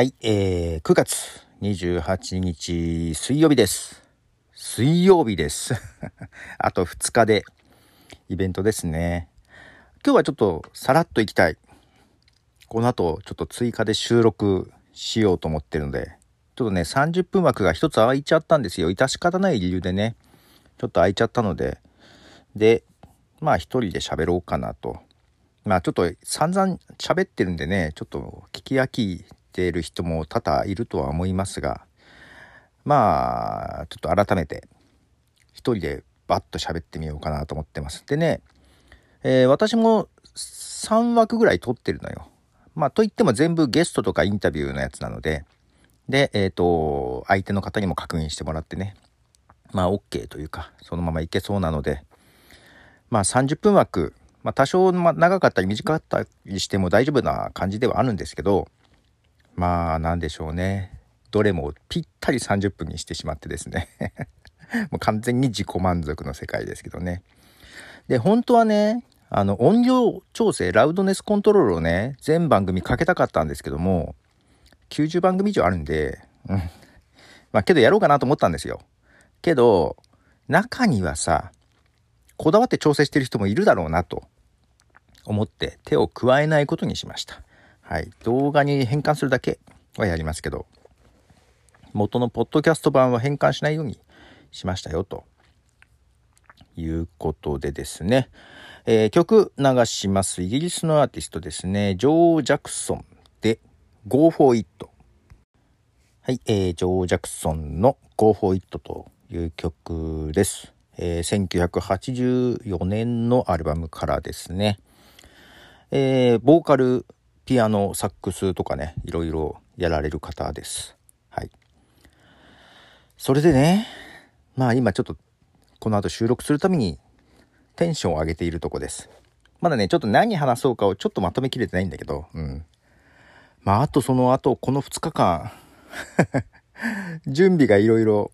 はい、えー、9月28日水曜日です。水曜日です。あと2日でイベントですね。今日はちょっとさらっと行きたい。この後ちょっと追加で収録しようと思ってるので、ちょっとね、30分枠が一つ空いちゃったんですよ。致し方ない理由でね、ちょっと空いちゃったので、で、まあ一人で喋ろうかなと。まあちょっと散々喋ってるんでね、ちょっと聞き飽きている人も多々いるとは思いますが、まあちょっと改めて一人でバッと喋ってみようかなと思ってます。でね、えー私も3枠ぐらい撮ってるのよ。まあといっても全部ゲストとかインタビューのやつなので、で、えっ、と、相手の方にも確認してもらってね、まあ OK というか、そのままいけそうなので、まあ30分枠、まあ多少長かったり短かったりしても大丈夫な感じではあるんですけど、まあなんでしょうね。どれもぴったり30分にしてしまってですね。もう完全に自己満足の世界ですけどね。で、本当はね、あの音量調整、ラウドネスコントロールをね、全番組かけたかったんですけども、90番組以上あるんで、うん。まあけどやろうかなと思ったんですよ。けど、中にはさ、こだわって調整してる人もいるだろうなと思って手を加えないことにしました。はい。動画に変換するだけはやりますけど、元のポッドキャスト版は変換しないようにしましたよということでですね、えー曲流します。イギリスのアーティストですね、ジョー・ジャクソンで Go for It。はい、えー、ジョー・ジャクソンの Go for It という曲です。えー1984年のアルバムからですね。えーボーカル、ピアノ、サックスとかね、いろいろやられる方です。はい。それでね、まあ今ちょっとこの後収録するためにテンションを上げているとこです。まだね、ちょっと何話そうかをちょっとまとめきれてないんだけど、うん。まああとその後、この2日間、準備がいろいろ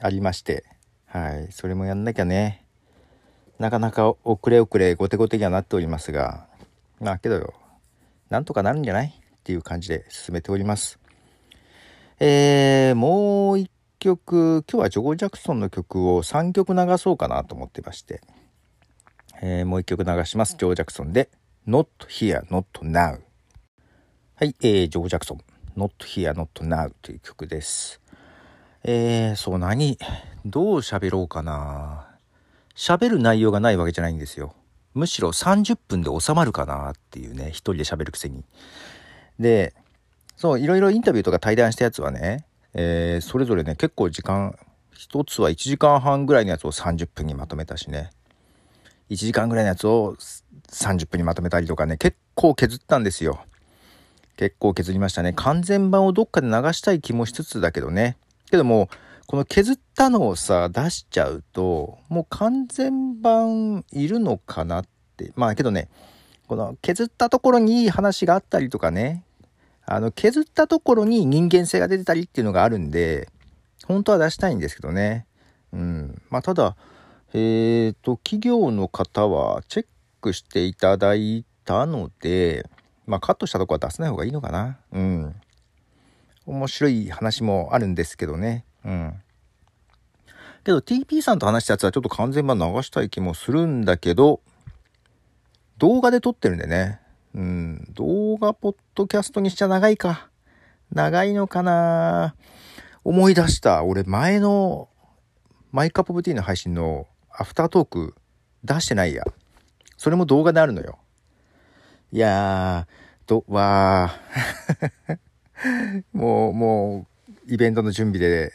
ありまして、はい、それもやんなきゃね。なかなか遅れ遅れ、後手後手にはなっておりますが、まあけどよ、なんとかなるんじゃない？っていう感じで進めております。えー、もう一曲、今日はジョー・ジャクソンの曲を3曲流そうかなと思ってまして、えーもう一曲流します。ジョー・ジャクソンで、Not Here, Not Now。はい、えー、ジョー・ジャクソン、Not Here, Not Now という曲です。えー、そう、何、どう喋ろうかな。喋る内容がないわけじゃないんですよ。むしろ30分で収まるかなっていうね、一人で喋るくせに。で、そう、いろいろインタビューとか対談したやつはね、えーそれぞれね、結構時間、一つは1時間半ぐらいのやつを30分にまとめたしね。1時間ぐらいのやつを30分にまとめたりとかね、結構削ったんですよ。結構削りましたね。完全版をどっかで流したい気もしつつだけどね。けども、この削ったのをさ、出しちゃうと、もう完全版いるのかなって。まあけどね、この削ったところにいい話があったりとかね、あの、削ったところに人間性が出てたりっていうのがあるんで、本当は出したいんですけどね。うん。まあただ、えっ、と、企業の方はチェックしていただいたので、まあカットしたとこは出さない方がいいのかな。うん。面白い話もあるんですけどね。うん。けど TP さんと話したやつはちょっと完全版流したい気もするんだけど、動画で撮ってるんでね。うん。動画ポッドキャストにしちゃ長いか。長いのかな思い出した。俺前のマイカップオブティーの配信のアフタートーク出してないや。それも動画であるのよ。いやー、ど、わー。もう、もう、イベントの準備で、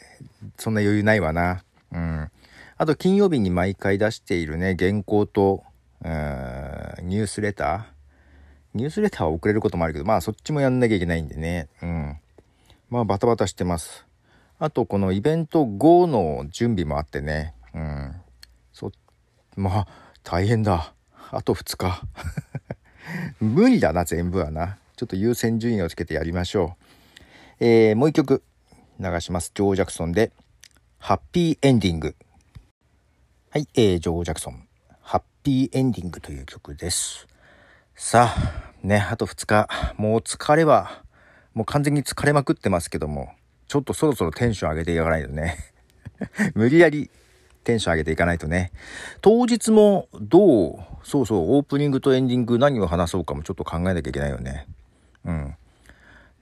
そんな余裕ないわな。うん。あと、金曜日に毎回出しているね、原稿と、うーんニュースレター。ニュースレターは遅れることもあるけど、まあ、そっちもやんなきゃいけないんでね。うん。まあ、バタバタしてます。あと、このイベント後の準備もあってね。うん。そ、まあ、大変だ。あと2日。無理だな、全部はな。ちょっと優先順位をつけてやりましょう。えーもう一曲流します。ジョー・ジャクソンで、ハッピーエンディング。はい、えージョー・ジャクソン、ハッピーエンディングという曲です。さあ、ね、あと2日、もう疲れは、もう完全に疲れまくってますけども、ちょっとそろそろテンション上げていかないとね。無理やりテンション上げていかないとね。当日もどう、そうそう、オープニングとエンディング何を話そうかもちょっと考えなきゃいけないよね。うん。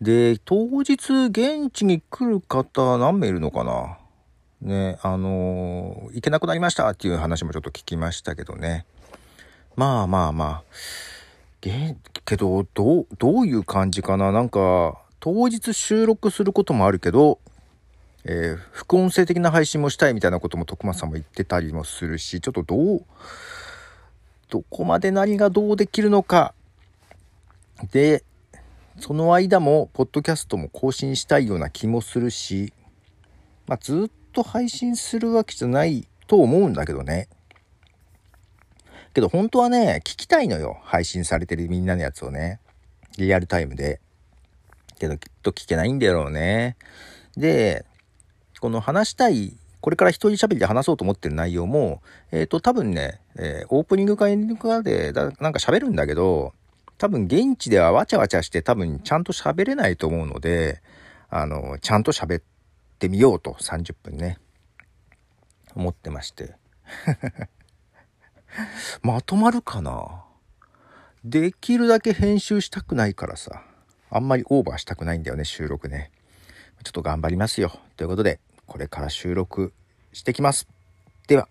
で、当日現地に来る方何名いるのかな？ね、あのー、行けなくなりましたっていう話もちょっと聞きましたけどね。まあまあまあ。げけど、どう、どういう感じかな？なんか、当日収録することもあるけど、えー、副音声的な配信もしたいみたいなことも徳松さんも言ってたりもするし、ちょっとどう、どこまで何がどうできるのか。で、その間も、ポッドキャストも更新したいような気もするし、まあ、ずっと配信するわけじゃないと思うんだけどね。けど本当はね、聞きたいのよ。配信されてるみんなのやつをね。リアルタイムで。けどきっと聞けないんだろうね。で、この話したい、これから一人喋りで話そうと思ってる内容も、えっ、ー、と、多分ね、えー、オープニングかエンディングかでだ、なんか喋るんだけど、多分現地ではわちゃわちゃして多分ちゃんと喋れないと思うので、あの、ちゃんと喋ってみようと30分ね、思ってまして。まとまるかな？できるだけ編集したくないからさ。あんまりオーバーしたくないんだよね、収録ね。ちょっと頑張りますよ。ということで、これから収録してきます。では。